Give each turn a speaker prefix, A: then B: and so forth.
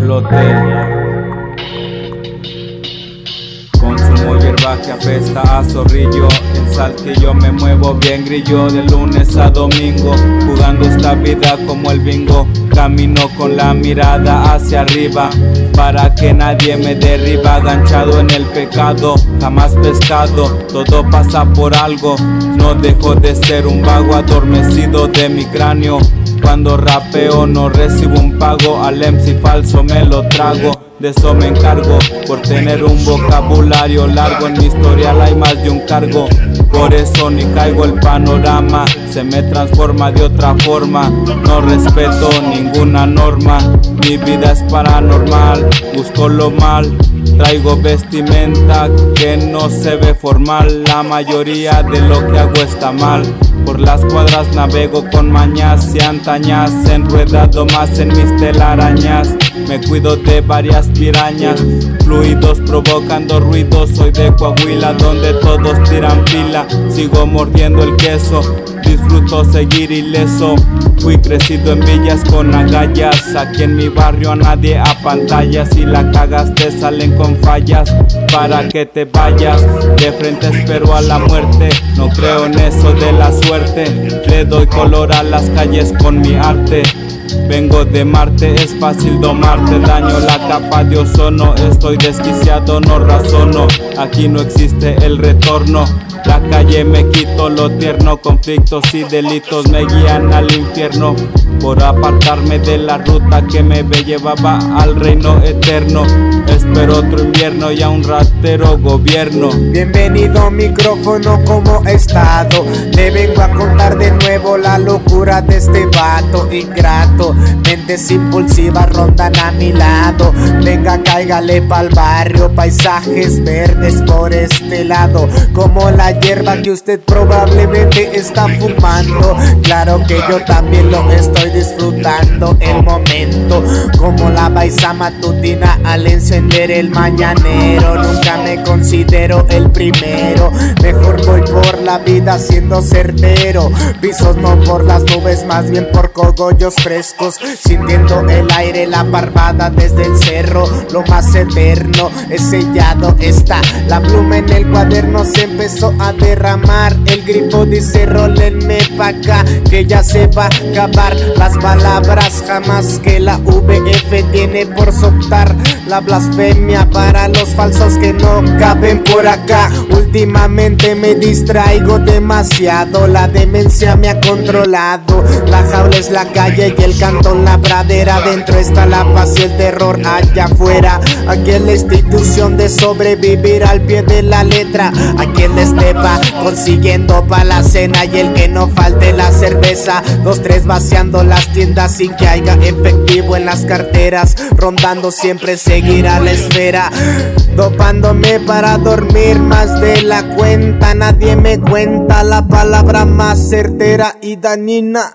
A: flote. Consumo hierba que apesta a zorrillo. En saltillo me muevo bien grillo. De lunes a domingo Jugando esta vida como el bingo. Camino con la mirada hacia arriba Para que nadie me derriba. Aganchado en el pecado Jamás pescado. Todo pasa por algo. No dejo de ser un vago Adormecido de mi cráneo. Cuando rapeo no recibo un pago, al MC falso me lo trago. De eso me encargo, por tener un vocabulario largo en mi historial hay más de un cargo. Por eso ni caigo el panorama, se me transforma de otra forma. No respeto ninguna norma, mi vida es paranormal, busco lo mal. Traigo vestimenta que no se ve formal, la mayoría de lo que hago está mal. Por las cuadras navego con mañas y antañas, enredado más en mis telarañas. Me cuido de varias pirañas, fluidos provocando ruidos. Soy de Coahuila donde todos tiran fila. Sigo mordiendo el queso, disfruto seguir ileso. Fui crecido en villas con agallas. Aquí en mi barrio a nadie a pantallas. Si la cagas te salen con fallas para que te vayas. De frente espero a la muerte. No creo en eso de la suerte. Le doy color a las calles con mi arte. Vengo de Marte, es fácil domarte, daño la capa de ozono, estoy desquiciado, no razono, aquí no existe el retorno. La calle me quito lo tierno, conflictos y delitos me guían al infierno por apartarme de la ruta que me llevaba al reino eterno. Espero otro invierno y a un ratero gobierno.
B: Bienvenido micrófono como estado. Le vengo a contar de nuevo la locura de este vato ingrato. Mentes impulsivas rondan a mi lado. Venga, cáigale pa'l barrio. Paisajes verdes por este lado. Como la hierba que usted probablemente está fumando. Claro que yo también lo estoy disfrutando el momento. Como la baisa matutina al encender el mañanero. Nunca me considero el primero. Mejor la vida siendo certero. Pisos no por las nubes, más bien por cogollos frescos. Sintiendo el aire, la barbada desde el cerro. Lo más eterno es sellado está. La pluma en el cuaderno se empezó a derramar. El grifo dice rolenme pa' acá, que ya se va a acabar. Las palabras jamás que la VF tiene por soltar. La blasfemia para los falsos que no caben por acá. Últimamente me distraigo demasiado. La demencia me ha controlado. La jaula es la calle y el cantón la pradera. Dentro está la paz y el terror allá afuera. Aquí la institución de sobrevivir al pie de la letra. Aquí en la consiguiendo pa' la cena y el que no falte la cerveza. Dos, tres vaciando las tiendas sin que haya efectivo en las carteras. Rondando siempre seguir a la esfera. Dopándome para dormir más de la cuenta. Nadie me cuenta la palabra más certera y danina.